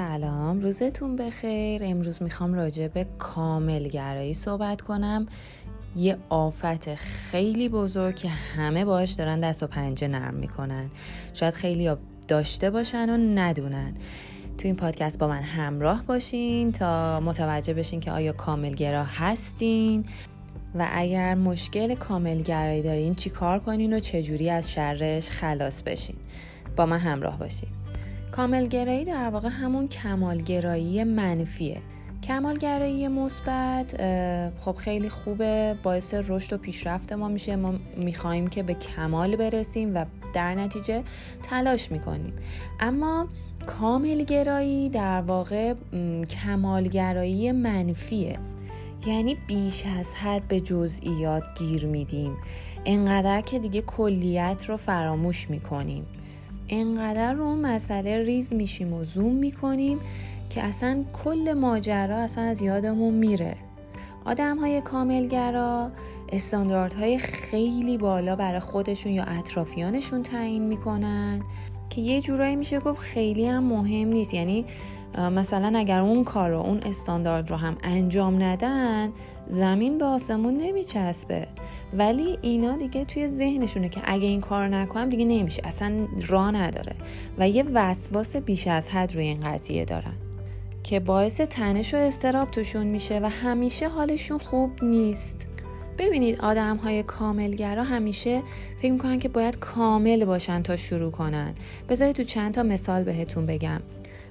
سلام. روزتون بخیر. امروز می‌خوام راجع به کاملگرایی صحبت کنم. یه آفت خیلی بزرگ که همه باش دارن دست و پنجه نرم می‌کنن. شاید خیلی داشته باشن و ندونن. تو این پادکست با من همراه باشین تا متوجه بشین که آیا کاملگرا هستین و اگر مشکل کاملگرایی دارین چی کار کنین و چجوری از شرش خلاص بشین. با من همراه باشین. کاملگرایی در واقع همون کمالگرایی منفیه. کمالگرایی مثبت خب خیلی خوبه باعث رشد و پیشرفت ما میشه. ما می‌خواهیم که به کمال برسیم و در نتیجه تلاش می‌کنیم. اما کاملگرایی در واقع کمالگرایی منفیه. یعنی بیش از حد به جزئیات گیر میدیم. انقدر که دیگه کلیت رو فراموش می‌کنیم. انقدر رو اون مسئله ریز میشیم و زوم می‌کنیم که اصلا کل ماجرا اصلا از یادمون میره. آدم های کاملگرا استانداردهای خیلی بالا برای خودشون یا اطرافیانشون تعیین می‌کنن که یه جورایی میشه گفت خیلی هم مهم نیست. یعنی مثلا اگر اون کار رو اون استاندارد رو هم انجام ندن زمین به آسمون نمیچسبه. ولی اینا دیگه توی ذهنشونه که اگه این کار نکنم دیگه نمیشه. اصلا راه نداره. و یه وسواس بیش از حد روی این قضیه دارن. که باعث تنش و استراب توشون میشه و همیشه حالشون خوب نیست. ببینید آدم های کاملگرا همیشه فکر می‌کنن که باید کامل باشن تا شروع کنن. بذارید تو چند تا مثال بهتون بگم.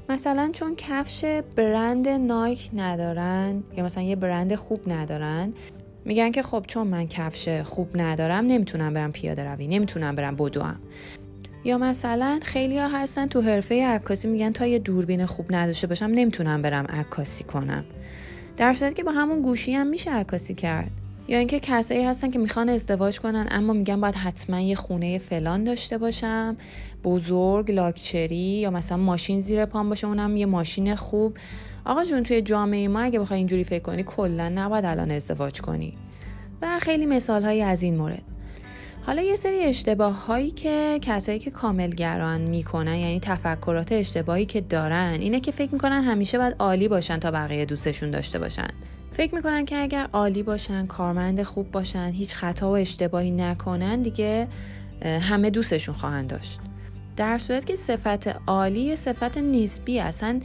مثلا چون کفش برند نایک ندارن یا مثلا یه برند خوب ندارن میگن که خب چون من کفش خوب ندارم نمی‌تونم برم پیاده روی نمی‌تونم برم بدوم. یا مثلا خیلی ها هستن تو حرفه عکاسی میگن تا یه دوربین خوب نداشته باشم نمی‌تونم برم عکاسی کنم. در صورتی که با همون گوشی هم میشه عکاسی کرد. یا اینکه کسایی هستن که می‌خوان ازدواج کنن اما میگن باید حتما یه خونه فلان داشته باشم بزرگ لاکچری یا مثلا ماشین زیر پام باشه اونم یه ماشین خوب. آقا جون توی جامعه ما اگه بخوای اینجوری فکر کنی کلا نباید الان ازدواج کنی. و خیلی مثال هایی از این مورد. حالا یه سری اشتباه هایی که کسایی که کاملگران می‌کنن یعنی تفکرات اشتباهی که دارن اینه که فکر می‌کنن همیشه باید عالی باشن تا بقیه دوستشون داشته باشن. فکر می‌کنن که اگر عالی باشن کارمند خوب باشن هیچ خطا و اشتباهی نکنن دیگه همه دوستشون خواهند داشت. در صورت که صفت عالی صفت نسبی اصلا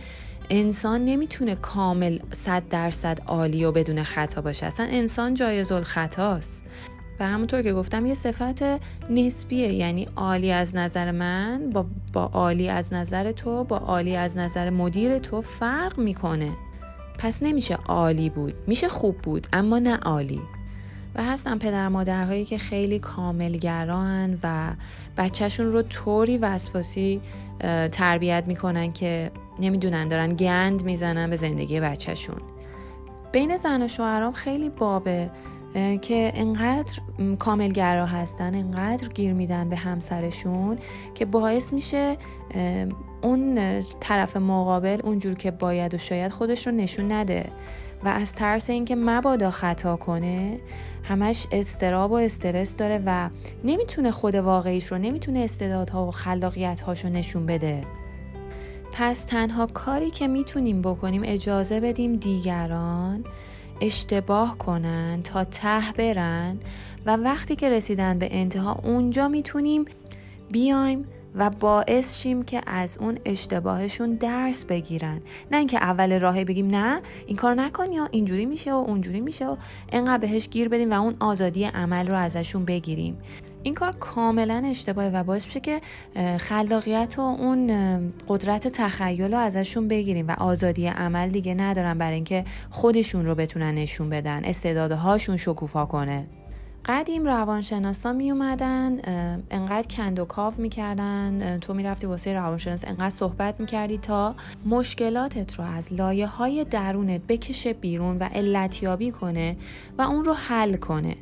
انسان نمی‌تونه کامل صد درصد عالی و بدون خطا باشه. اصلا انسان جایز الخطاست. و همونطور که گفتم یه صفت نسبیه. یعنی عالی از نظر من با, با عالی از نظر تو با عالی از نظر مدیر تو فرق می‌کنه. پس نمیشه عالی بود. میشه خوب بود اما نه عالی. و هستن پدر مادرهایی که خیلی کاملگران و بچهشون رو طوری وسواسی تربیت می‌کنن که نمی‌دونن دارن گند می‌زنن به زندگی بچهشون. بین زن و شوهرام خیلی بابه. که انقدر کاملگرا هستن انقدر گیر میدن به همسرشون که باعث میشه اون طرف مقابل اونجور که باید و شاید خودش رو نشون نده و از ترس اینکه مبادا خطا کنه همش استراب و استرس داره و نمی‌تونه خود واقعیش رو نمی‌تونه استعدادها و خلاقیت هاشو نشون بده. پس تنها کاری که می‌تونیم بکنیم اجازه بدیم دیگران اشتباه کنن تا ته برن و وقتی که رسیدن به انتها اونجا می‌تونیم بیایم و باعث شیم که از اون اشتباهشون درس بگیرن. نه اینکه اول راهی بگیم نه این کار نکن یا اینجوری میشه و اونجوری میشه و انقدر بهش گیر بدیم و اون آزادی عمل رو ازشون بگیریم. این کار کاملا اشتباهه و باعث میشه که خلاقیت و اون قدرت تخیل رو ازشون بگیریم و آزادی عمل دیگه ندارن برای اینکه خودشون رو بتونن نشون بدن استعدادهاشون شکوفا کنه. قدیم روانشناسا می اومدن انقدر کند و کاف می‌کردن تو می‌رفتی واسه روانشناس انقدر صحبت می‌کردی تا مشکلاتت رو از لایه های درونت بکشه بیرون و علتیابی کنه و اون رو حل کنه.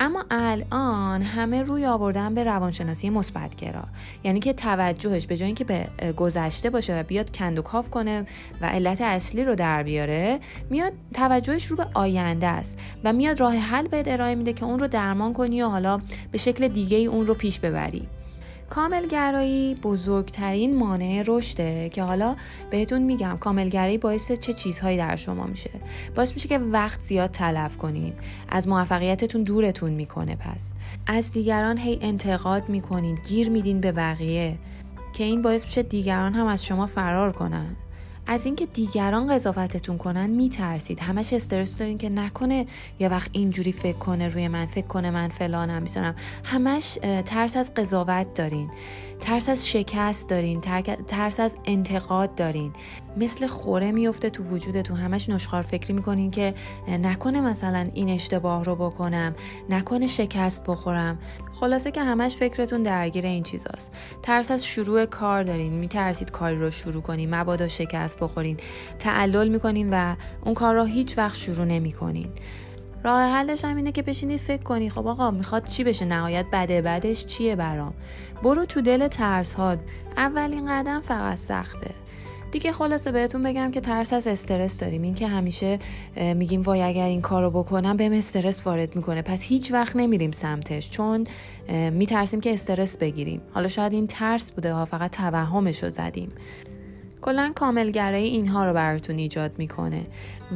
اما الان همه روی آوردن به روانشناسی مثبتگرا یعنی که توجهش به جای اینکه به گذشته باشه و بیاد کند و کاف کنه و علت اصلی رو در بیاره میاد توجهش رو به آینده است و میاد راه حل به ارائه میده که اون رو درمان کنی و حالا به شکل دیگه اون رو پیش ببری. کاملگرایی بزرگترین مانع رشده که حالا بهتون میگم کاملگرایی باعث چه چیزهایی در شما میشه. باعث میشه که وقت زیاد تلف کنین. از موفقیتتون دورتون می‌کنه پس. از دیگران هی انتقاد می‌کنین گیر میدین به بقیه. که این باعث میشه دیگران هم از شما فرار کنن. از اینکه دیگران قضاوتتون کنن میترسید. همش استرس دارین که نکنه یه وقت اینجوری فکر کنه روی من فکر کنه من فلانم میسونم همش ترس از قضاوت دارین. ترس از شکست دارین. ترس از انتقاد دارین. مثل خوره میفته تو وجودتون همش نشخار فکری می‌کنین که نکنه مثلا این اشتباه رو بکنم نکنه شکست بخورم. خلاصه که همش فکرتون درگیر این چیزاست. ترس از شروع کار دارین میترسید کاری رو شروع کنین مبادا شکست بخورین تعلل می‌کنین و اون کار رو هیچ وقت شروع نمی‌کنین. راه حلش هم اینه که بشینید فکر کنی خب آقا می‌خواد چی بشه؟ نهایت بده بدش چیه برام؟ برو تو دل ترس ها اولین قدم فقط سخته. دیگه خلاصه بهتون بگم که ترس از استرس داریم. این که همیشه میگیم وای اگر این کارو بکنم بهم استرس وارد می‌کنه. پس هیچ وقت نمیریم سمتش چون میترسیم که استرس بگیریم. حالا شاید این ترس بوده ها فقط توهمش رو زدیم. کلا کاملگرایی اینها رو براتون ایجاد می‌کنه.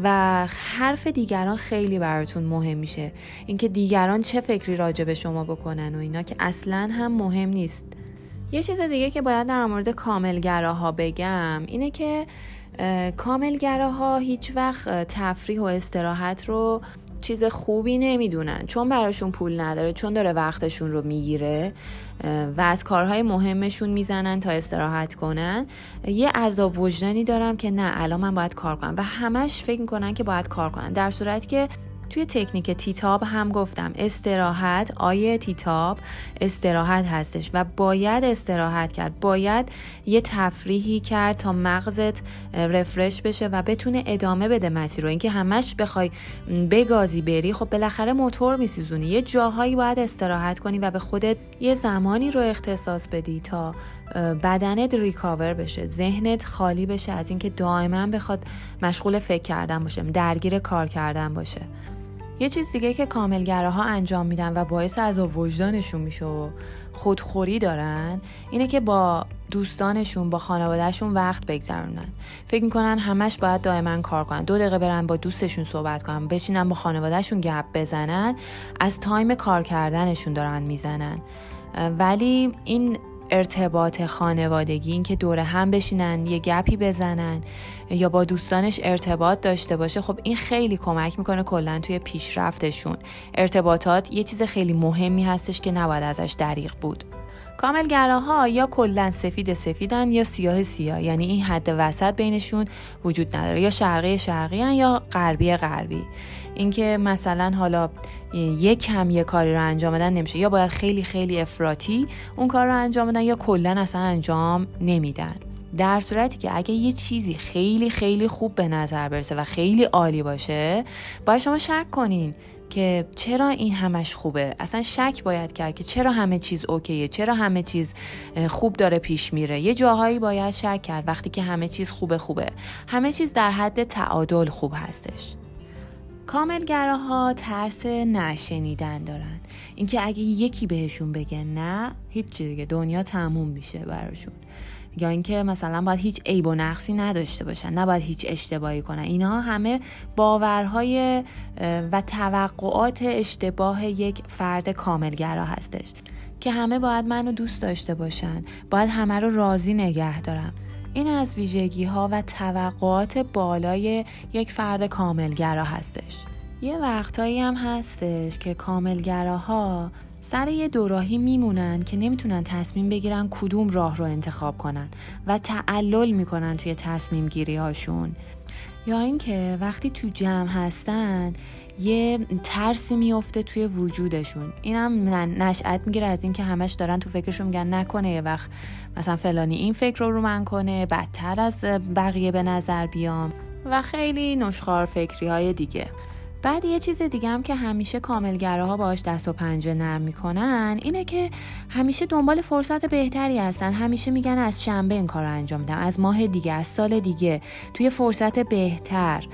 و حرف دیگران خیلی براتون مهم میشه. اینکه دیگران چه فکری راجع به شما بکنن و اینا که اصلا هم مهم نیست. یه چیز دیگه که باید در مورد کاملگراها بگم اینه که کاملگراها هیچ وقت تفریح و استراحت رو چیز خوبی نمی‌دونن. چون براشون پول نداره چون داره وقتشون رو می‌گیره و از کارهای مهمشون می‌زنن تا استراحت کنن. یه عذاب وجدانی دارم که نه الان من باید کار کنم. و همش فکر می‌کنن که باید کار کنن. در صورت که توی تکنیک تیتاب هم گفتم. استراحت آیه تیتاب استراحت هستش و باید استراحت کرد. باید یه تفریحی کرد تا مغزت رفرش بشه و بتونه ادامه بده مسیر رو. اینکه همش بخوای بگازی بری خب بالاخره موتور میسوزونی. یه جاهایی باید استراحت کنی و به خودت یه زمانی رو اختصاص بدی تا بدنت recover بشه ذهنت خالی بشه از اینکه دائما بخواد مشغول فکر کردن باشه درگیر کار کردن باشه. یه چیز دیگه که کمالگراها انجام میدن و باعث عذاب وجدانشون میشه و خودخوری دارن اینه که با دوستانشون با خانوادهشون وقت بگذرونن. فکر می‌کنن همش باید دائما کار کنن. دو دقیقه برن با دوستشون صحبت کنن بشینن با خانوادهشون گپ بزنن از time کار کردنشون دارن می‌زنن. ولی این ارتباط خانوادگی این که دوره هم بشینن یه گپی بزنن یا با دوستانش ارتباط داشته باشه خب این خیلی کمک می‌کنه کلا توی پیشرفتشون. ارتباطات یه چیز خیلی مهمی هستش که نباید ازش دریغ بود. کاملگراها یا کلا سفید سفیدن یا سیاه سیاه یعنی این حد وسط بینشون وجود نداره. یا شرقی شرقی یا غربی غربی. اینکه مثلا حالا یک کم یه کاری رو انجام بدن نمیشه. یا باید خیلی خیلی افراطی اون کار رو انجام بدن یا کلا اصلا انجام نمیدن. در صورتی که اگه یه چیزی خیلی خیلی خوب به نظر برسه و خیلی عالی باشه باید شما شک کنین که چرا این همش خوبه. اصلا شک باید کرد که چرا همه چیز اوکیه چرا همه چیز خوب داره پیش میره. یه جاهایی باید شک کرد وقتی که همه چیز خوبه خوبه. همه چیز در حد تعادل خوب هستش. کاملگراها ترس نشنیدن دارن. اینکه اگه یکی بهشون بگه نه هیچ دیگه. دنیا تموم میشه براشون. یا اینکه مثلا باید هیچ عیب و نقصی نداشته باشن نباید هیچ اشتباهی کنن. اینها همه باورهای و توقعات اشتباه یک فرد کاملگرا هستش که همه باید منو دوست داشته باشن باید همه رو راضی نگه دارم. این از ویژگی ها و توقعات بالای یک فرد کاملگرا هستش. یه وقتهایی هم هستش که کاملگراها سر یه دوراهی میمونن که نمی‌تونن تصمیم بگیرن کدوم راه رو انتخاب کنن و تعلل می‌کنن توی تصمیم گیری هاشون یا اینکه وقتی تو جمع هستن یه ترسی میفته توی وجودشون. اینم نشأت می‌گیره از اینکه همش دارن تو فکرشون میگن نکنه یه وقت مثلا فلانی این فکر رو رو من کنه بدتر از بقیه به نظر بیام. و خیلی نشخار فکری های دیگه. بعد یه چیز دیگه هم که همیشه کاملگراها باش دست و پنجه نرم می‌کنن اینه که همیشه دنبال فرصت بهتری هستن. همیشه میگن از شنبه این کار انجام میدم از ماه دیگه از سال دیگه. توی فرصت بهتر.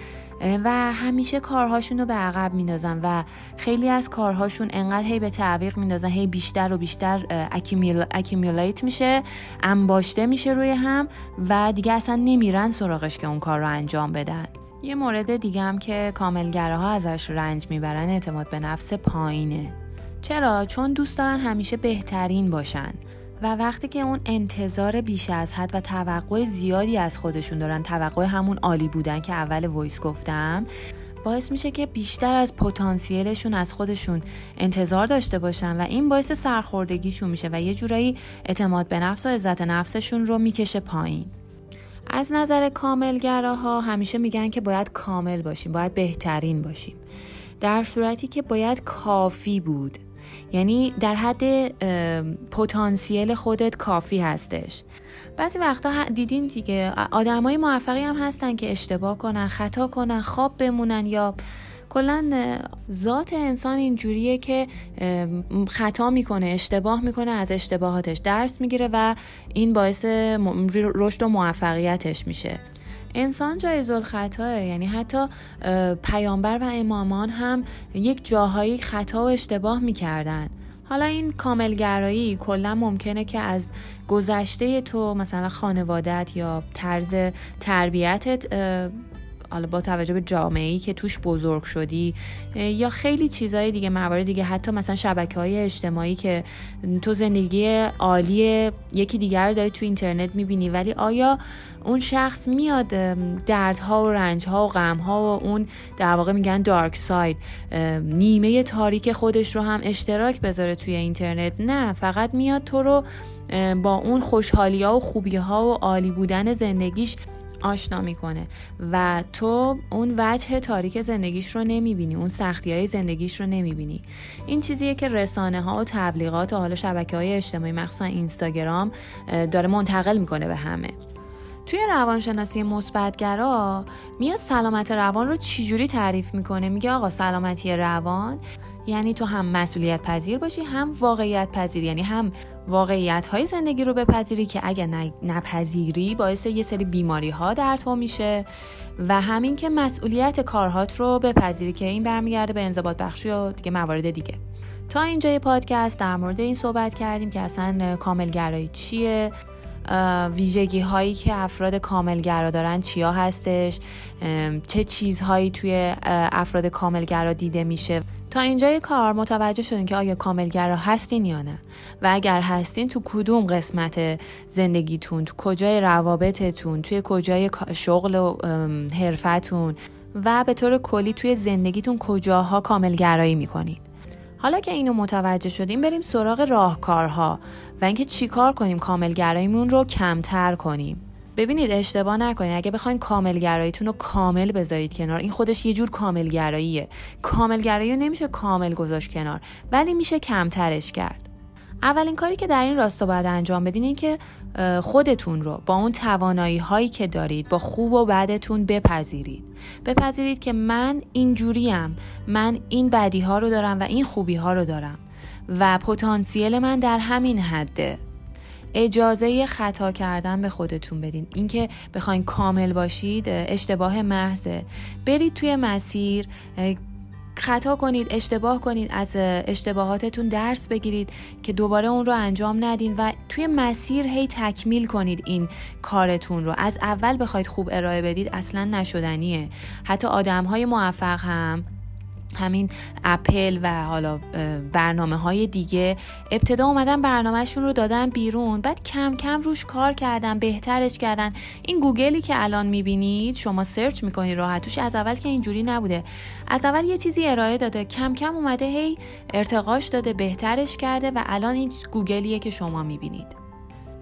و همیشه کارهاشون رو به عقب میندازن و خیلی از کارهاشون انقدر هی به تعویق میندازن هی بیشتر و بیشتر accumulate میشه انباشته میشه روی هم و دیگه اصلا نمیرن سراغش که اون کار رو انجام بدن. یه مورد دیگه هم که کاملگراها ازش رنج می‌برن اعتماد به نفس پایینه. چرا؟ چون دوست دارن همیشه بهترین باشن. و وقتی که اون انتظار بیش از حد و توقع زیادی از خودشون دارن توقع همون عالی بودن که اول voice گفتم باعث میشه که بیشتر از پتانسیلشون از خودشون انتظار داشته باشن و این باعث سرخوردگیشون میشه و یه جورایی اعتماد به نفس و عزت نفسشون رو می‌کشه پایین. از نظر کاملگراها همیشه میگن که باید کامل باشیم باید بهترین باشیم. در صورتی که باید کافی بود. یعنی در حد پتانسیل خودت کافی هستش. بعضی وقتا دیدین دیگه آدمای موفقی هم هستن که اشتباه کنن خطا کنن خواب بمونن یا کلا ذات انسان اینجوریه که خطا می‌کنه اشتباه می‌کنه از اشتباهاتش درس می‌گیره و این باعث رشد و موفقیتش میشه. انسان جایز الخطاه یعنی حتی پیامبر و امامان هم یک جاهایی خطا و اشتباه می‌کردن. حالا این کاملگرایی کلا ممکنه که از گذشته تو مثلا خانوادت یا طرز تربیتت حالا با توجه به جامعه ای که توش بزرگ شدی یا خیلی چیزهای دیگه موارد دیگه حتی مثلا شبکه های اجتماعی که تو زندگی عالی یکی دیگر رو داری تو اینترنت می‌بینی ولی آیا اون شخص میاد دردها و رنجها و غمها و اون در واقع میگن دارک ساید نیمه تاریک خودش رو هم اشتراک بذاره توی اینترنت؟ نه فقط میاد تو رو با اون خوشحالی ها و خوبی ها و عالی بودن زندگیش آشنا می‌کنه. و تو اون وجه تاریک زندگیش رو نمی‌بینی اون سختی های زندگیش رو نمی‌بینی. این چیزیه که رسانه ها و تبلیغات و حالا شبکه های اجتماعی مخصوصا اینستاگرام داره منتقل می‌کنه به همه. توی روانشناسی مثبتگرا میاد سلامت روان رو چجوری تعریف می‌کنه؟ میگه آقا سلامتی روان یعنی تو هم مسئولیت پذیر باشی هم واقعیت پذیر. یعنی هم واقعیت های زندگی رو بپذیری که اگر نپذیری باعث یه سری بیماری ها در تو میشه. و همین که مسئولیت کارهات رو بپذیری که این برمیگرده به انضباط بخشی و دیگه موارد دیگه. تا اینجای پادکست در مورد این صحبت کردیم که اصلا کاملگرایی چیه؟ ویژگی هایی که افراد کاملگرا دارن چیا هستش؟ چه چیزهایی توی افراد کاملگرا دیده میشه؟ تا اینجای کار متوجه شدین که آیا کاملگرا هستین یا نه. و اگر هستین تو کدوم قسمت زندگیتون تو کجای روابطتون توی کجای شغل و حرفتون و به طور کلی توی زندگیتون کجاها کاملگرایی می‌کنید. حالا که اینو متوجه شدیم بریم سراغ راهکارها و اینکه چیکار کنیم کاملگراییمون رو کمتر کنیم. ببینید اشتباه نکنید اگه بخواین کاملگراییتون رو کامل بذارید کنار این خودش یه جور کاملگراییه. کاملگرایی نمیشه کامل گذاشت کنار ولی میشه کمترش کرد. اولین کاری که در این راستا باید انجام بدین این که خودتون رو با اون توانایی هایی که دارید با خوب و بدتون بپذیرید. بپذیرید که من اینجوریم. من این بدی ها رو دارم و این خوبی ها رو dارم و پتانسیل من در همین حده. اجازه خطا کردن به خودتون بدین. اینکه بخواین کامل باشید اشتباه محضه. برید توی مسیر خطا کنید اشتباه کنید از اشتباهاتتون درس بگیرید که دوباره اون رو انجام ندین و توی مسیر هی تکمیل کنید این کارتون رو. از اول بخواید خوب ارائه بدید اصلا نشدنیه. حتی آدم های موفق هم همین اپل و حالا برنامه های دیگه. ابتدا اومدن برنامهشون رو دادن بیرون. بعد کم کم روش کار کردن بهترش کردن. این گوگلی که الان می‌بینید شما سرچ می‌کنید راحتوش از اول که اینجوری نبوده. از اول یه چیزی ارائه داده. کم کم اومده هی ارتقاش داده بهترش کرده و الان این گوگلیه که شما می‌بینید.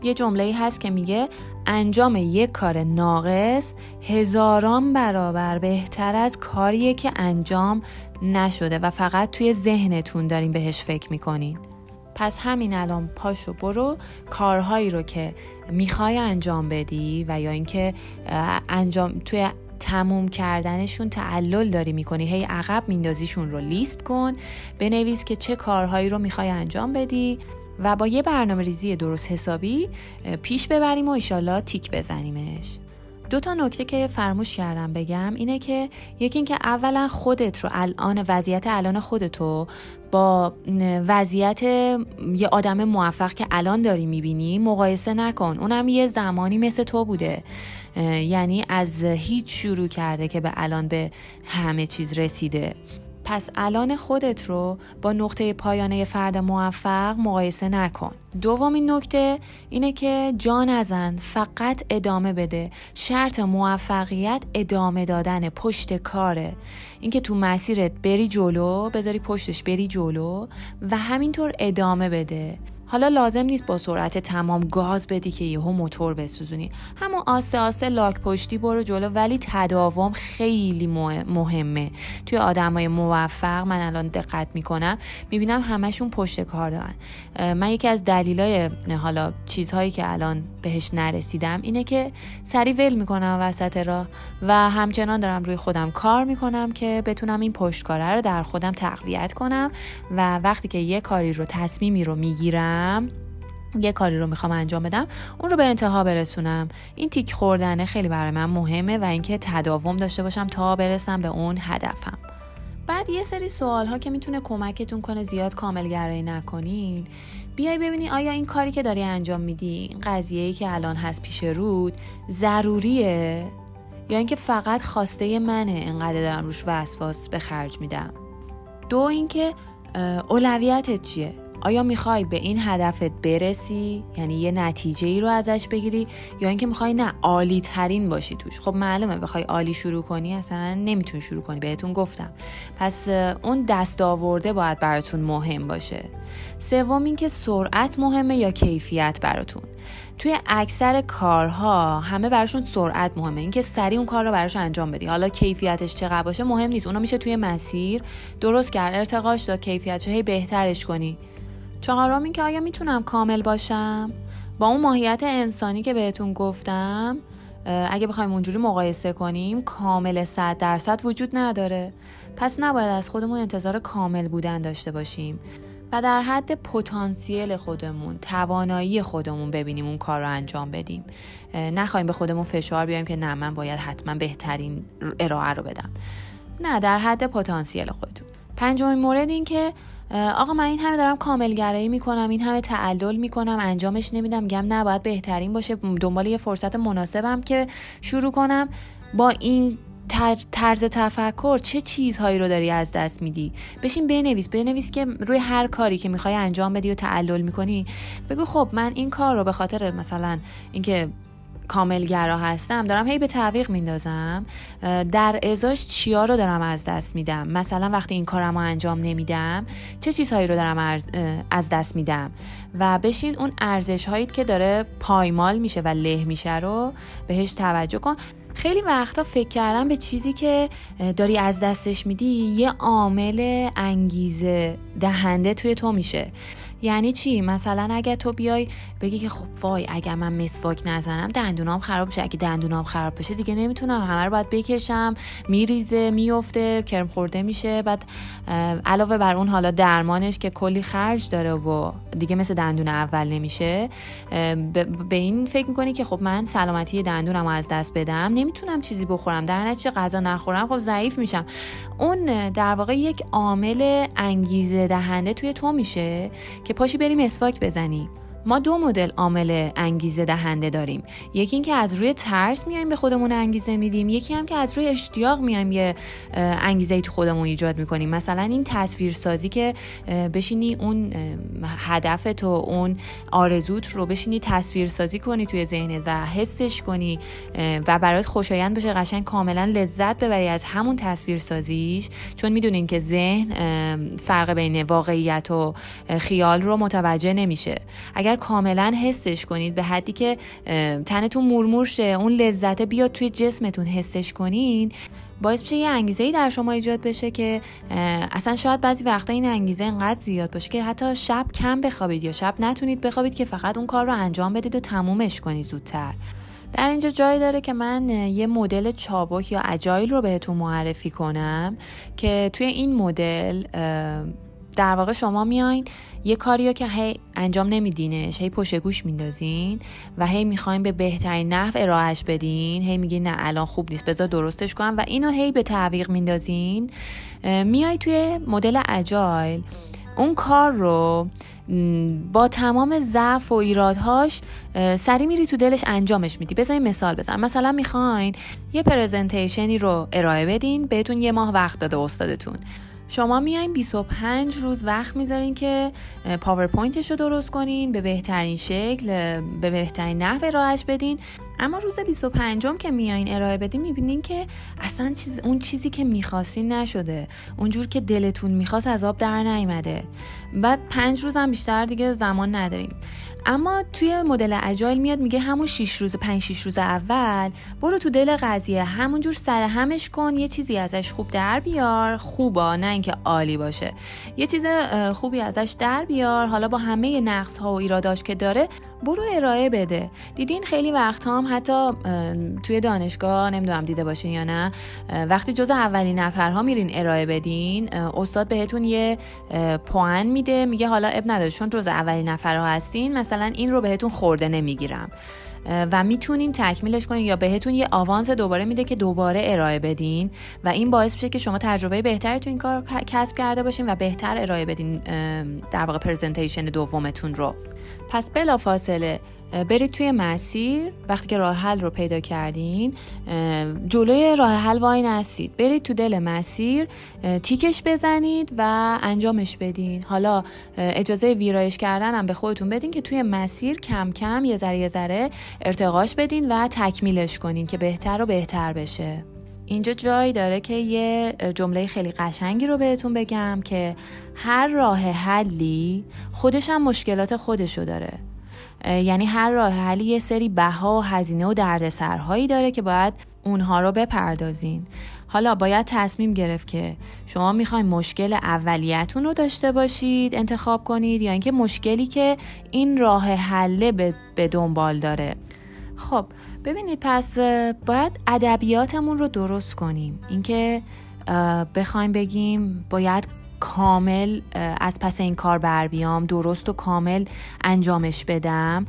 یه جمله هست که میگه انجام یک کار ناقص هزاران برابر بهتر از کاریه که انجام نشده و فقط توی ذهنتون دارین بهش فکر می‌کنین. پس همین الان پاشو برو کارهایی رو که می‌خوای انجام بدی و یا اینکه انجام توی تموم کردنشون تعلل داری می‌کنی. هی عقب میندازیشون رو لیست کن بنویس که چه کارهایی رو می‌خوای انجام بدی و با یه برنامه ریزی درست حسابی پیش ببریم و ایشالا تیک بزنیمش. دو تا نکته که فرموش کردم بگم اینه که یکی اینکه اولا خودت رو الان وضعیت الان خودتو با وضعیت یه آدم موفق که الان داری می‌بینی مقایسه نکن. اونم یه زمانی مثل تو بوده. یعنی از هیچ شروع کرده که به الان به همه چیز رسیده. پس الان خودت رو با نقطه پایانه فرد موفق مقایسه نکن. دومین نکته اینه که جا نزن فقط ادامه بده. شرط موفقیت ادامه دادن پشت کاره. اینکه تو مسیرت بری جلو بذاری پشتش بری جلو و همینطور ادامه بده. حالا لازم نیست با سرعت تمام گاز بدی که یهو موتور بسوزونی. همون آسه آسه لاک پشتی برو جلو ولی تداوم خیلی مهمه. توی آدمای موفق من الان دقت می‌کنم می‌بینم همشون پشت کار دارن. من یکی از دلیلای حالا چیزهایی که الان بهش نرسیدم اینه که سری ول می‌کنم وسط راه و همچنان دارم روی خودم کار می‌کنم که بتونم این پشتکاره رو در خودم تقویت کنم و وقتی که یه کاری رو تصمیمی رو می‌گیرم یه کاری رو می‌خوام انجام بدم اون رو به انتها برسونم. این تیک خوردنه خیلی برای من مهمه و اینکه تداوم داشته باشم تا برسم به اون هدفم. بعد یه سری سوال ها که می‌تونه کمکتون کنه زیاد کامل گرایی نکنین. بیای ببینی آیا این کاری که داری انجام میدی این قضیه ای که الان هست پیش رود ضروریه؟ یا اینکه فقط خواسته منه انقدر دارم روش وسواس به خرج میدم؟ دو اینکه اولویتت چیه؟ آیا می‌خوای به این هدفت برسی؟ یعنی یه نتیجه ای رو ازش بگیری؟ یا اینکه می‌خوای نه عالی ترین باشی توش؟ خب معلومه بخوای عالی شروع کنی اصلا نمی‌تونی شروع کنی. بهتون گفتم. پس اون دست آورده باید براتون مهم باشه. سوم اینکه سرعت مهمه یا کیفیت براتون. توی اکثر کارها همه براشون سرعت مهمه. اینکه سریع اون کار رو براش انجام بدی. حالا کیفیتش چقدر باشه مهم نیست. اونا میشه توی مسیر درست کرد ارتقاش داد کیفیتش هی بهترش کنی. چهارم این که آیا می‌تونم کامل باشم؟ با اون ماهیت انسانی که بهتون گفتم اگه بخوایم اونجوری مقایسه کنیم کامل صد درصد وجود نداره. پس نباید از خودمون انتظار کامل بودن داشته باشیم و در حد پتانسیل خودمون توانایی خودمون ببینیم اون کار رو انجام بدیم. نخواهیم به خودمون فشار بیاریم که نه من باید حتما بهترین ارائه رو بدم. نه در حد پتانسیل خودتون. پنجمین مورد این که آقا من این همه دارم کاملگرایی می‌کنم این همه تعلل می‌کنم انجامش نمیدم. گم نباید بهترین باشه. دنبال یه فرصت مناسبم که شروع کنم. با این طرز تفکر چه چیزهایی رو داری از دست میدی؟ بشین بنویس. بنویس که روی هر کاری که می‌خوای انجام بدی و تعلل می‌کنی. بگو خب من این کار رو به خاطر مثلا اینکه کاملگرا هستم دارم هی به تعویق میندازم. در ازاش چیا رو دارم از دست میدم؟ مثلا وقتی این کارم رو انجام نمیدم چه چیزهایی رو دارم از دست میدم؟ و بشین اون ارزش هایی که داره پایمال میشه و له میشه رو بهش توجه کن. خیلی وقتا فکر کردم به چیزی که داری از دستش میدی یه عامل انگیزه دهنده توی تو میشه. یعنی چی؟ مثلا اگه تو بیای بگی که خب وای اگه من مسواک نزنم دندونام خراب بشه اگه دندونام خراب بشه دیگه نمی‌تونم. همه رو باید بکشم. میریزه میفته کرم خورده میشه. بعد علاوه بر اون حالا درمانش که کلی خرج داره و دیگه مثل دندون اول نمیشه به این فکر می‌کنی که خب من سلامتی دندونم از دست بدم؟ نمی‌تونم چیزی بخورم. در نتیجه غذا نخورم. خب ضعیف میشم. اون در واقع یک عامل انگیزه دهنده توی تو میشه که پاشی بریم مسواک بزنی. ما دو مدل عامل انگیزه دهنده داریم. یکی اینکه از روی ترس میایم به خودمون انگیزه میدیم یکی هم که از روی اشتیاق میایم یه انگیزه ای تو خودمون ایجاد می‌کنیم. مثلا این تصویر سازی که بشینی اون هدف تو اون آرزوت رو بشینی تصویر سازی کنی توی ذهنت و حسش کنی و برات خوشایند بشه قشنگ کاملا لذت ببری از همون تصویر سازیش چون می‌دونین که ذهن فرق بین واقعیت و خیال رو متوجه نمیشه. اگر کاملا حسش کنید به حدی که تنتون مرمور شه اون لذت بیاد توی جسمتون حسش کنین باعث میشه یه انگیزه ای در شما ایجاد بشه که اصلا شاید بعضی وقتا این انگیزه انقدر زیاد باشه که حتی شب کم بخوابید یا شب نتونید بخوابید که فقط اون کار رو انجام بدید و تمومش کنید زودتر. در اینجا جایی داره که من یه مدل چابک یا اجایل رو بهتون معرفی کنم که توی این مدل در واقع شما میاین یه کاریو که هی انجام نمیدینش هی پشت گوش میندازین و هی می‌خواین به بهترین نحو ارائهش بدین هی میگین نه الان خوب نیست بذار درستش کنم و اینو هی به تعویق میندازین. میای توی مدل agile اون کار رو با تمام ضعف و ایرادهاش سریع میری تو دلش انجامش میدی. بذارین مثال بزنم مثلا می‌خواین یه presentation ی رو ارائه بدین بهتون یه ماه وقت داده استادتون. شما میاین 25 روز وقت می‌ذارین که پاورپوینتش رو درست کنین به بهترین شکل به بهترین نحو ارائهش بدین. اما روز 25 که میایین ارائه بدین می‌بینین که اصلا چیز اون چیزی که می‌خواستین نشده. اونجور که دلتون می‌خواست از آب در نیامده بعد پنج روز بیشتر دیگه زمان نداریم. اما توی مدل اجایل میاد میگه همون 6 روز 5 6 روز اول برو تو دل قضیه همونجور سر همش کن یه چیزی ازش خوب در بیار. خوبا نه اینکه عالی باشه. یه چیز خوبی ازش در بیار. حالا با همه نقص ها و ایراداش که داره برو ارائه بده. دیدین خیلی وقت هم حتی توی دانشگاه نمی‌دونم دیده باشین یا نه وقتی جز اولین نفرها میرین ارائه بدین استاد بهتون یه پوان میده میگه حالا اب نداره چون جز اولین نفرها هستین مثلا این رو بهتون خورده نمی‌گیرم. و می‌تونین تکمیلش کنین یا بهتون یه آوانس دوباره میده که دوباره ارائه بدین. و این باعث میشه که شما تجربه بهتری تو این کار کسب کرده باشین و بهتر ارائه بدین در واقع پرزنتیشن دومتون رو. پس بلا فاصله برید توی مسیر وقتی که راه حل رو پیدا کردین جلوی راه حل وای نستید. برید تو دل مسیر تیکش بزنید و انجامش بدین. حالا اجازه ویرایش کردن هم به خودتون بدین که توی مسیر کم کم یه ذره یه ذره ارتقاش بدین و تکمیلش کنین که بهتر و بهتر بشه. اینجا جایی داره که یه جمله خیلی قشنگی رو بهتون بگم که هر راه حلی خودش هم مشکلات خودشو داره. یعنی هر راه حلی یه سری بها و هزینه و دردسرهایی داره که باید اونها رو بپردازین. حالا باید تصمیم گرفت که شما می‌خواین مشکل اولیتون رو داشته باشید انتخاب کنید یا اینکه مشکلی که این راه حله به دنبال داره. خب ببینید پس باید ادبیاتمون رو درست کنیم. اینکه بخوایم بگیم باید کامل از پس این کار بر بیام درست و کامل انجامش بدم.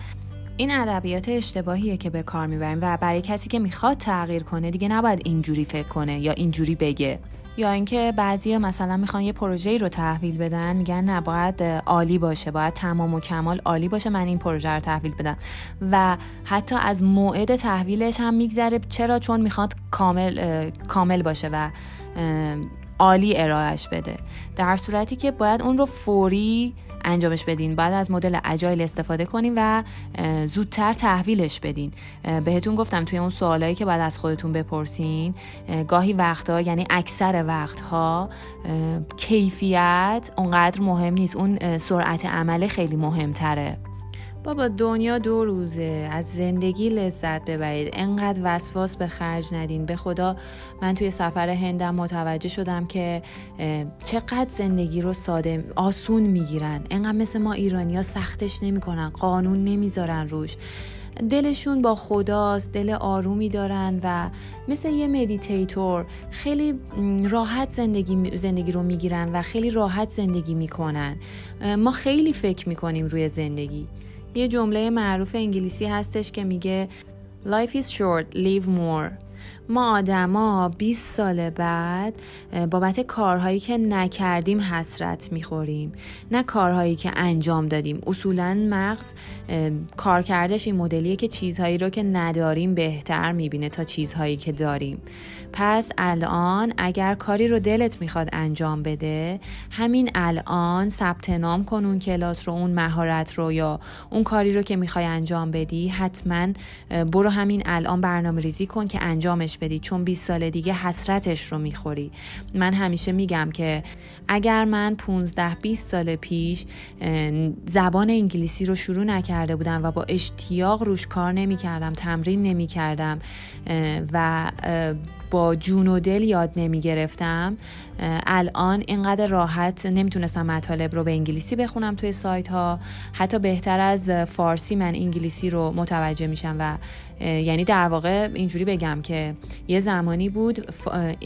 این ادبیات اشتباهیه که به کار می‌بریم و برای کسی که می‌خواد تغییر کنه دیگه نباید اینجوری فکر کنه یا اینجوری بگه. یا اینکه بعضی مثلا می‌خوان یه پروژه رو تحویل بدن میگن نه باید عالی باشه باید تمام و کمال عالی باشه من این پروژه رو تحویل بدم. و حتی از موعد تحویلش هم میگذره چرا؟ چون می‌خواد کامل کامل باشه و عالی ارائهش بده. در صورتی که باید اون رو فوری انجامش بدین. بعد از مدل اجایل استفاده کنین و زودتر تحویلش بدین. بهتون گفتم توی اون سوالایی که بعد از خودتون بپرسین گاهی وقتها یعنی اکثر وقتها کیفیت اونقدر مهم نیست. اون سرعت عمل خیلی مهمتره. بابا دنیا دو روزه. از زندگی لذت ببرید. انقدر وسواس به خرج ندین. به خدا من توی سفر هندم متوجه شدم که چقدر زندگی رو ساده آسون می‌گیرن. انقدر مثل ما ایرانیا سختش نمی‌کنن. قانون نمی‌ذارن روش. دلشون با خداست دل آرومی دارن و مثل یه meditator خیلی راحت زندگی, زندگی رو می‌گیرن و خیلی راحت زندگی می‌کنن. ما خیلی فکر می‌کنیم روی زندگی. یه جمله معروف انگلیسی هستش که میگه Life is short, live more. ما آدما 20 سال بعد بابت کارهایی که نکردیم حسرت می‌خوریم. نه کارهایی که انجام دادیم. اصولا مغز کارکردش این مدلیه که چیزهایی رو که نداریم بهتر می‌بینه تا چیزهایی که داریم. پس الان اگر کاری رو دلت می‌خواد انجام بده همین الان ثبت نام کن اون کلاس رو اون مهارت رو یا اون کاری رو که می‌خوای انجام بدی. حتما برو همین الان برنامه ریزی کن که انجامش بدی چون 20 سال دیگه حسرتش رو می‌خوری. من همیشه میگم که اگر من 15 20 سال پیش زبان انگلیسی رو شروع نکرده بودم و با اشتیاق روش کار نمی‌کردم تمرین نمی‌کردم و با جون و دل یاد نمی گرفتم الان اینقدر راحت نمی‌تونستم مطالب رو به انگلیسی بخونم توی سایت ها حتی بهتر از فارسی من انگلیسی رو متوجه میشم و یعنی در واقع اینجوری بگم که یه زمانی بود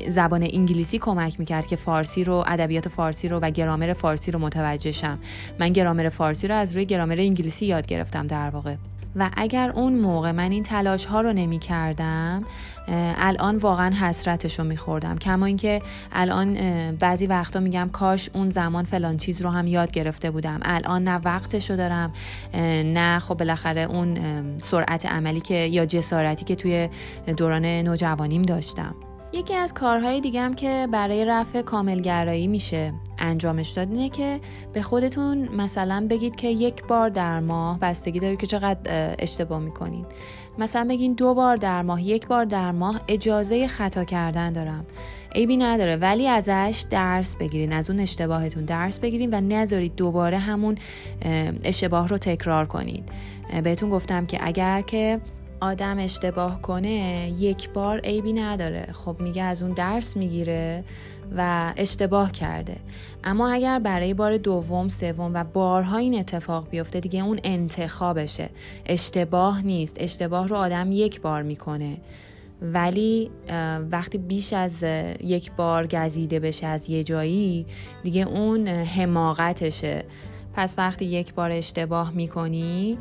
زبان انگلیسی کمک می‌کرد که فارسی رو ادبیات فارسی رو و گرامر فارسی رو متوجه شم. من گرامر فارسی رو از روی گرامر انگلیسی یاد گرفتم در واقع. و اگر اون موقع من این تلاش ها رو نمی کردم الان واقعا حسرتش رو میخوردم. کما اینکه الان بعضی وقتا میگم کاش اون زمان فلان چیز رو هم یاد گرفته بودم. الان نه وقتش رو دارم نه خب بالاخره اون سرعت عملی که یا جسارتی که توی دوران نوجوانیم داشتم. یکی از کارهای دیگم که برای رفع کاملگرایی میشه. انجامش داد اینه که به خودتون مثلا بگید که یک بار در ماه بستگی داره که چقدر اشتباه می‌کنین. مثلا بگین دو بار در ماه یک بار در ماه اجازه خطا کردن دارم. عیبی نداره ولی ازش درس بگیرین از اون اشتباهتون درس بگیرین و نذارید دوباره همون اشتباه رو تکرار کنید. بهتون گفتم که اگر که آدم اشتباه کنه یک بار عیبی نداره. خب میگه از اون درس می‌گیره. و اشتباه کرده. اما اگر برای بار دوم سوم و بارها این اتفاق بیفته دیگه اون انتخابشه. اشتباه نیست. اشتباه رو آدم یک بار می‌کنه. ولی وقتی بیش از یک بار گزیده بشه از یه جایی دیگه اون حماقتشه. پس وقتی یک بار اشتباه می‌کنی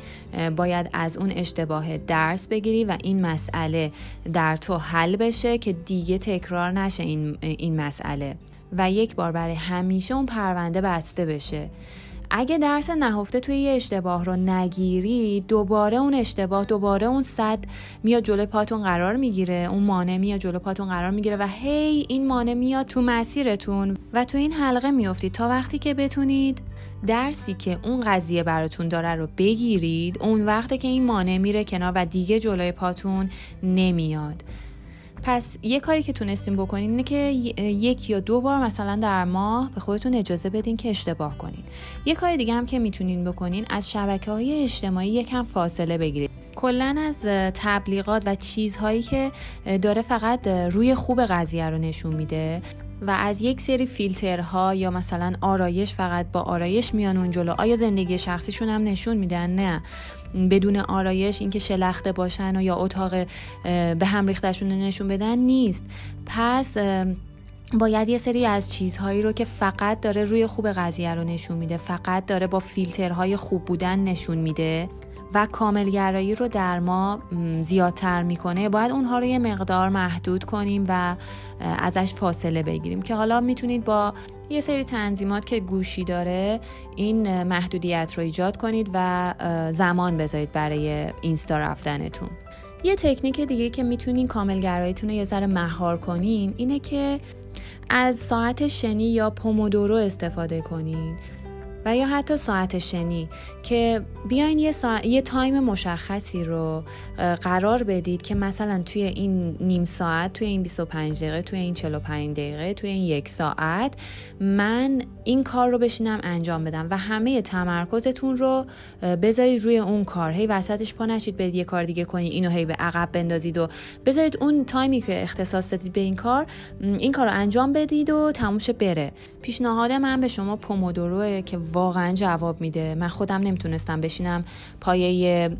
باید از اون اشتباه درس بگیری و این مسئله در تو حل بشه که دیگه تکرار نشه این, این مسئله. و یک بار برای همیشه اون پرونده بسته بشه. اگه درس نهفته توی یه اشتباه رو نگیری دوباره اون اشتباه دوباره اون صد میاد جلو پاتون قرار می‌گیره اون مانع میاد جلو پاتون قرار می‌گیره و هی این مانع میاد تو مسیرتون و تو این حلقه میافتید تا وقتی که بتونید درسی که اون قضیه براتون داره رو بگیرید اون وقته که این مانع میره کنار و دیگه جلوی پاتون نمیاد. پس یه کاری که تونستیم بکنین اینه که یک یا دو بار مثلا در ماه به خودتون اجازه بدین که اشتباه کنین. یه کار دیگه هم که می‌تونین بکنین از شبکه های اجتماعی یکم فاصله بگیرید. کلا از تبلیغات و چیزهایی که داره فقط روی خوب قضیه رو نشون میده. و از یک سری فیلترها یا مثلا آرایش فقط با آرایش میان اون جلو. آیا زندگی شخصیشون هم نشون میدن؟ نه. بدون آرایش اینکه شلخته باشن و یا اتاق به هم ریختشون نشون بدن نیست. پس باید یه سری از چیزهایی رو که فقط داره روی خوب قضیه رو نشون میده فقط داره با فیلترهای خوب بودن نشون میده. و کاملگرایی رو در ما زیادتر می‌کنه. باید اونها رو یه مقدار محدود کنیم و ازش فاصله بگیریم. که حالا می‌تونید با یه سری تنظیمات که گوشی داره این محدودیت رو ایجاد کنید و زمان بذارید برای اینستا رفتنتون. یه تکنیک دیگه که می‌تونین کاملگراییتون رو یه ذره مهار کنین اینه که از ساعت شنی یا پومودورو استفاده کنین. و یا حتی ساعت شنی که بیاین یه, یه time مشخصی رو قرار بدید که مثلا توی این نیم ساعت توی این 25 دقیقه توی این 45 دقیقه توی این یک ساعت من این کار رو بشینم انجام بدم و همه تمرکزتون رو بذارید روی اون کار. هی وسطش پا نشید برید یه کار دیگه کنید اینو هی به عقب بندازید و بذارید اون time ی که اختصاص دادید به این کار این کار رو انجام بدید و تموم شه بره. پیشنهاد من به شما پومودوروه که واقعا جواب میده. من خودم نمی‌تونستم بشینم پایه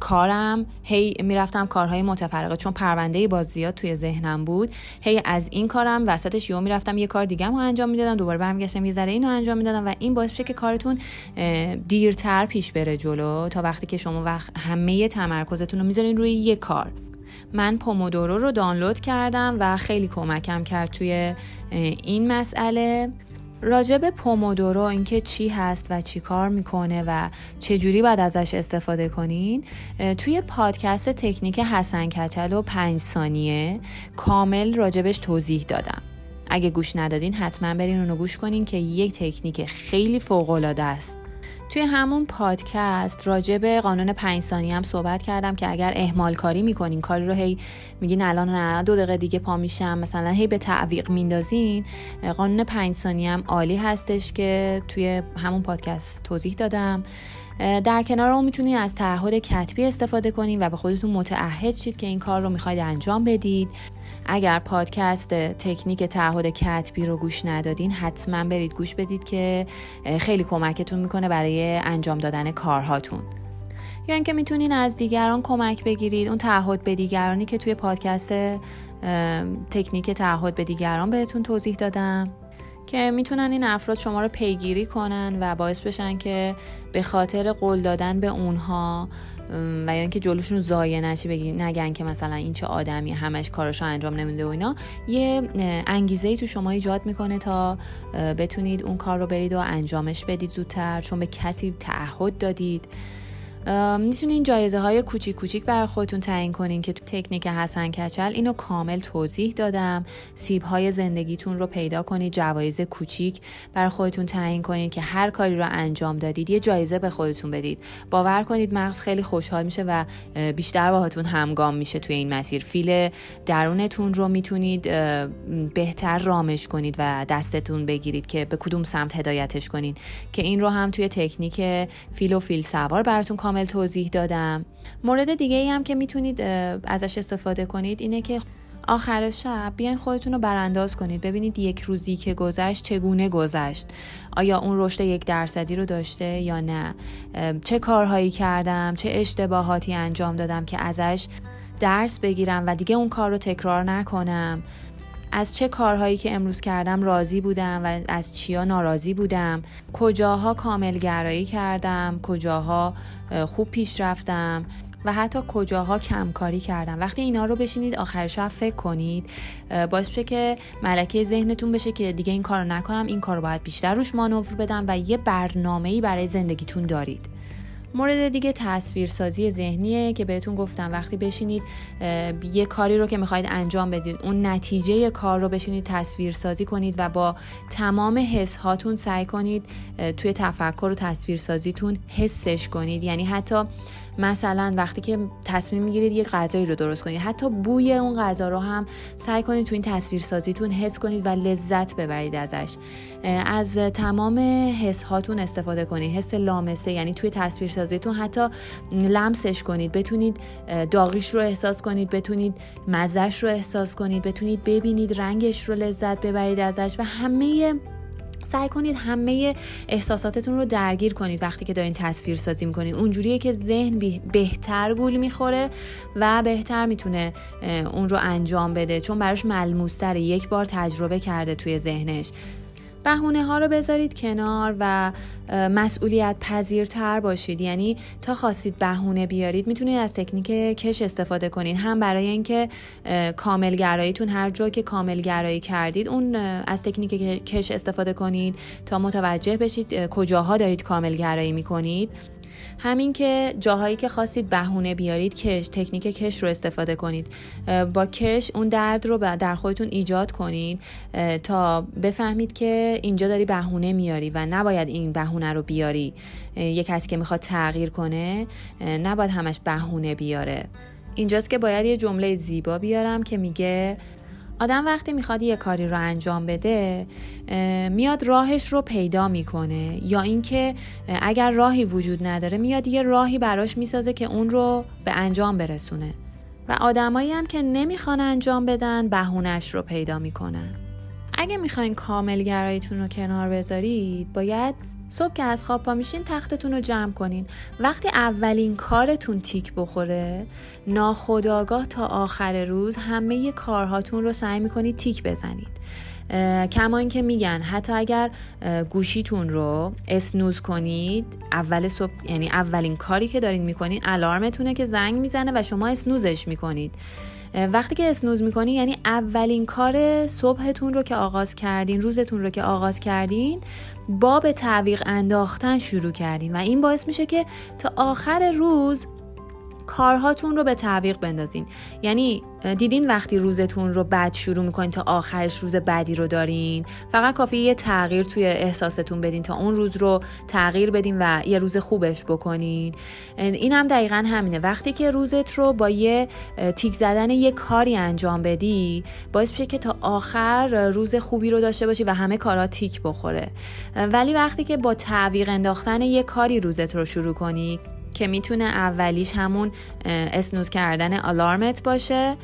کارم. هی می‌رفتم کارهای متفرقه چون پرونده بازیات توی ذهنم بود. هی از این کارم وسطش یو می‌رفتم یه کار دیگه رو انجام می‌دادم. دوباره برمیگشتم یه ذره اینو انجام می‌دادم و این باعث میشه که کارتون دیرتر پیش بره جلو. تا وقتی که شما وقت همه تمرکزتون رو می‌ذارین روی یه کار. من پومودورو رو دانلود کردم و خیلی کمکم کرد توی این مسئله. راجع به پومودورو اینکه چی هست و چی کار می‌کنه و چجوری باید ازش استفاده کنین توی پادکست تکنیک حسن کچل و پنج ثانیه کامل راجبش توضیح دادم. اگه گوش ندادین حتما برین اونو گوش کنین که یک تکنیک خیلی فوقالعاده است. توی همون پادکست راجع به قانون پنج ثانیه هم صحبت کردم که اگر اهمال کاری می‌کنین کاری رو هی میگین الان نه دو دقیقه دیگه پا میشم مثلا هی به تعویق میندازین. قانون پنج ثانیه هم عالی هستش که توی همون پادکست توضیح دادم. در کنار اون می‌تونید از تعهد کتبی استفاده کنین و به خودتون متعهد شید که این کار رو می‌خواید انجام بدید. اگر پادکست تکنیک تعهد کتبی رو گوش ندادین حتما برید گوش بدید که خیلی کمکتون می‌کنه برای انجام دادن کارهاتون. یا اینکه می‌تونین از دیگران کمک بگیرید اون تعهد به دیگرانی که توی پادکست تکنیک تعهد به دیگران بهتون توضیح دادم که می‌تونن این افراد شما رو پیگیری کنن و باعث بشن که به خاطر قول دادن به اونها و یا اینکه جلوشون زایه نشی بگی نگن که مثلا این چه آدمی همش کارشو انجام نمیده و اینا. یه انگیزه ای تو شما ایجاد می‌کنه تا بتونید اون کار رو برید و انجامش بدید زودتر. چون به کسی تعهد دادید. می‌تونین جایزه های کوچیک کوچیک بر خودتون تعیین کنین که تو تکنیک حسن کچل اینو کامل توضیح دادم. سیب های زندگیتون رو پیدا کنید جوایز کوچیک بر خودتون تعیین کنید که هر کاری رو انجام دادید یه جایزه به خودتون بدید. باور کنید مغز خیلی خوشحال میشه و بیشتر باهاتون همگام میشه توی این مسیر. فیل درونتون رو می‌تونید بهتر رامش کنید و دستتون بگیرید که به کدوم سمت هدایتش کنید که این رو هم توی تکنیک فیل و فیل سوار براتون توضیح دادم. مورد دیگه ای هم که می‌تونید ازش استفاده کنید اینه که آخر شب بیاین خودتون رو برانداز کنید ببینید یک روزی که گذشت چگونه گذشت. آیا اون رشد یک درصدی رو داشته یا نه؟ چه کارهایی کردم؟ چه اشتباهاتی انجام دادم که ازش درس بگیرم و دیگه اون کار رو تکرار نکنم؟ از چه کارهایی که امروز کردم راضی بودم و از چیا ناراضی بودم؟ کجاها کامل گرایی کردم؟ کجاها خوب پیش رفتم؟ و حتی کجاها کمکاری کردم؟ وقتی اینا رو بشینید آخر شب فکر کنید باعث بشه که ملکه ذهنتون بشه که دیگه این کار رو نکنم این کار رو باید بیشتر روش مانور بدم و یه برنامه برای زندگیتون دارید. مورد دیگه تصویرسازی ذهنیه که بهتون گفتم. وقتی بشینید یه کاری رو که می‌خواید انجام بدید اون نتیجه کار رو بشینید تصویرسازی کنید و با تمام حس هاتون سعی کنید توی تفکر و تصویرسازیتون حسش کنید. یعنی حتی مثلا وقتی که تصمیم می‌گیرید یک غذایی رو درست کنید حتی بوی اون غذا رو هم سعی کنید تو این تصویر سازیتون حس کنید و لذت ببرید ازش. از تمام حس هاتون استفاده کنید. حس لامسه یعنی توی تصویر سازیتون حتی لمسش کنید. بتونید داغیش رو احساس کنید بتونید مزش رو احساس کنید بتونید ببینید رنگش رو لذت ببرید ازش و همه سعی کنید همه احساساتتون رو درگیر کنید وقتی که دارین تصویر سازی می‌کنید. اونجوریه که ذهن بهتر گول می‌خوره و بهتر می‌تونه اون رو انجام بده. چون براش ملموستره. یک بار تجربه کرده توی ذهنش. بهونه ها رو بذارید کنار و مسئولیت پذیرتر باشید. یعنی تا خواستید بهونه بیارید می‌تونید از تکنیک کش استفاده کنید هم برای اینکه کاملگراییتون هر جا که کاملگرایی کردید اون از تکنیک کش استفاده کنید تا متوجه بشید کجاها دارید کاملگرایی می‌کنید. همین که جاهایی که خواستید بهونه بیارید کش تکنیک کش رو استفاده کنید. با کش اون درد رو در خودتون ایجاد کنید تا بفهمید که اینجا داری بهونه میاری و نباید این بهونه رو بیاری. یک کسی که می‌خواد تغییر کنه نباید همش بهونه بیاره. اینجاست که باید یه جمله زیبا بیارم که میگه آدم وقتی می‌خواد یه کاری رو انجام بده میاد راهش رو پیدا می‌کنه. یا اینکه اگر راهی وجود نداره میاد یه راهی براش می‌سازه که اون رو به انجام برسونه. و آدمایی هم که نمی‌خوان انجام بدن بهونش رو پیدا می‌کنن. اگه می‌خواین کاملگراییتون رو کنار بذارید باید صبح که از خواب پا میشین تختتون رو جمع کنین. وقتی اولین کارتون تیک بخوره ناخداگاه تا آخر روز همه کارهاتون رو سعی می‌کنید تیک بزنید. کما اینکه میگن حتی اگر گوشیتون رو اسنوز کنید اول صبح یعنی اولین کاری که دارین می‌کنین الارمتونه که زنگ می‌زنه و شما اسنوزش می‌کنید. وقتی که اسنوز می‌کنین یعنی اولین کار صبحتون رو که آغاز کردین روزتون رو که آغاز کردین با به تعویق انداختن شروع کردین و این باعث میشه که تا آخر روز کارهاتون رو به تعویق بندازین. یعنی دیدین وقتی روزتون رو بد شروع می‌کنین تا آخرش روز بدی رو دارین؟ فقط کافی یه تغییر توی احساستون بدین تا اون روز رو تغییر بدین و یه روز خوبش بکنین. این هم دقیقا همینه. وقتی که روزت رو با یه تیک زدن یه کاری انجام بدی باعث میشه که تا آخر روز خوبی رو داشته باشی و همه کارا تیک بخوره. ولی وقتی که با تعویق انداختن یه کاری روزت رو شروع کنی که می‌تونه اولیش همون اسنوز کردن آلارمت باشه.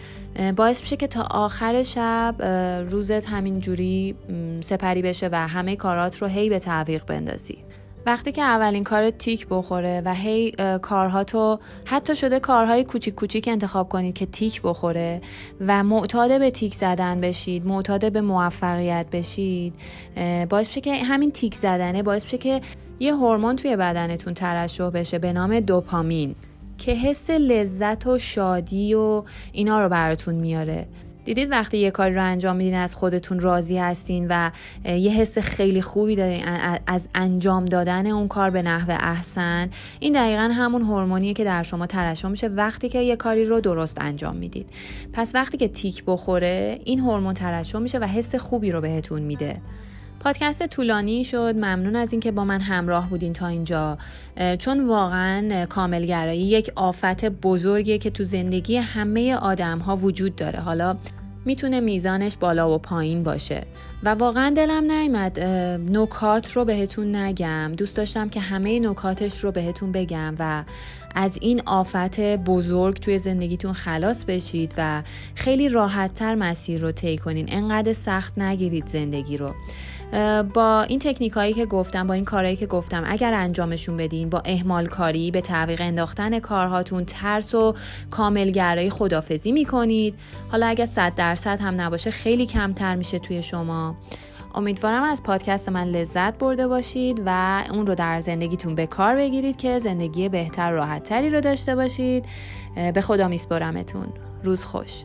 باعث میشه که تا آخر شب روزت همین جوری سپری بشه و همه کارات رو هی به تعویق بندازی. وقتی که اولین کار تیک بخوره و هی کارها تو حتی شده کارهای کوچیک کوچیک انتخاب کنید که تیک بخوره و معتاد به تیک زدن بشید معتاد به موفقیت بشید باعث بشه که همین تیک زدنه باعث بشه که یه هورمون توی بدنتون ترشح بشه به نام دوپامین که حس لذت و شادی و اینا رو براتون میاره. دیدید وقتی یه کاری رو انجام میدین از خودتون راضی هستین و یه حس خیلی خوبی دارین از انجام دادن اون کار به نحو احسن این دقیقا همون هورمونیه که در شما ترشح میشه وقتی که یه کاری رو درست انجام می‌دید. پس وقتی که تیک بخوره این هورمون ترشح میشه و حس خوبی رو بهتون میده. پادکست طولانی شد. ممنون از اینکه با من همراه بودین تا اینجا. چون واقعا کاملگرایی یک آفت بزرگیه که تو زندگی همه آدم ها وجود داره. حالا می‌تونه میزانش بالا و پایین باشه. و واقعا دلم نیمد نکات رو بهتون نگم. دوست داشتم که همه نکاتش رو بهتون بگم و از این آفت بزرگ توی زندگیتون خلاص بشید و خیلی راحتتر مسیر رو طی کنین. انقدر سخت نگیرید زندگی رو. با این تکنیک هایی که گفتم با این کارهایی که گفتم اگر انجامشون بدین با اهمال کاری به تعویق انداختن کارهاتون ترس و کاملگرایی خدافزی می‌کنید. حالا اگر صد درصد هم نباشه خیلی کمتر میشه توی شما. امیدوارم از پادکست من لذت برده باشید و اون رو در زندگیتون به کار بگیرید که زندگی بهتر راحتتری رو داشته باشید. به خدا میسپرمتون روز خوش.